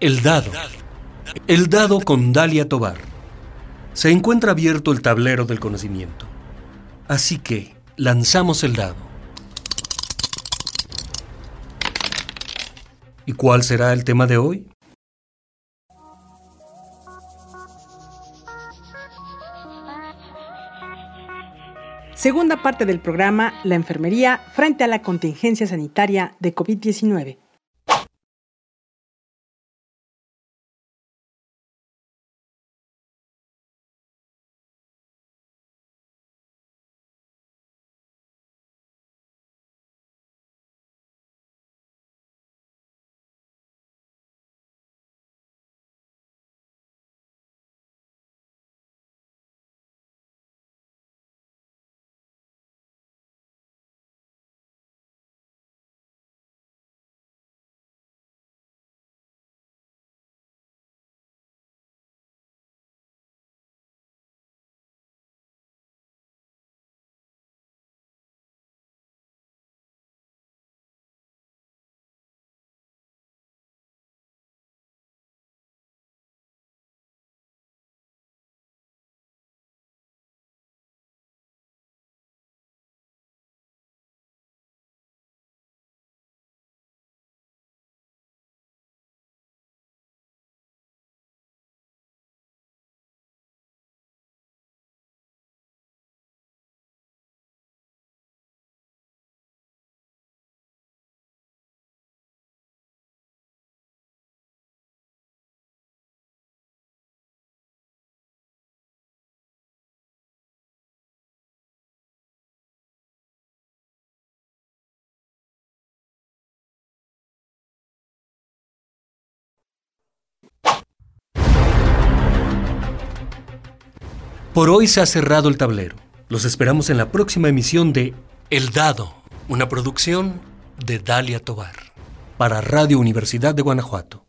El dado. El dado con Dalia Tobar. Se encuentra abierto el tablero del conocimiento. Así que lanzamos el dado. ¿Y cuál será el tema de hoy? Segunda parte del programa La enfermería frente a la contingencia sanitaria de COVID-19. Por hoy se ha cerrado el tablero. Los esperamos en la próxima emisión de El Dado, una producción de Dalia Tobar, para Radio Universidad de Guanajuato.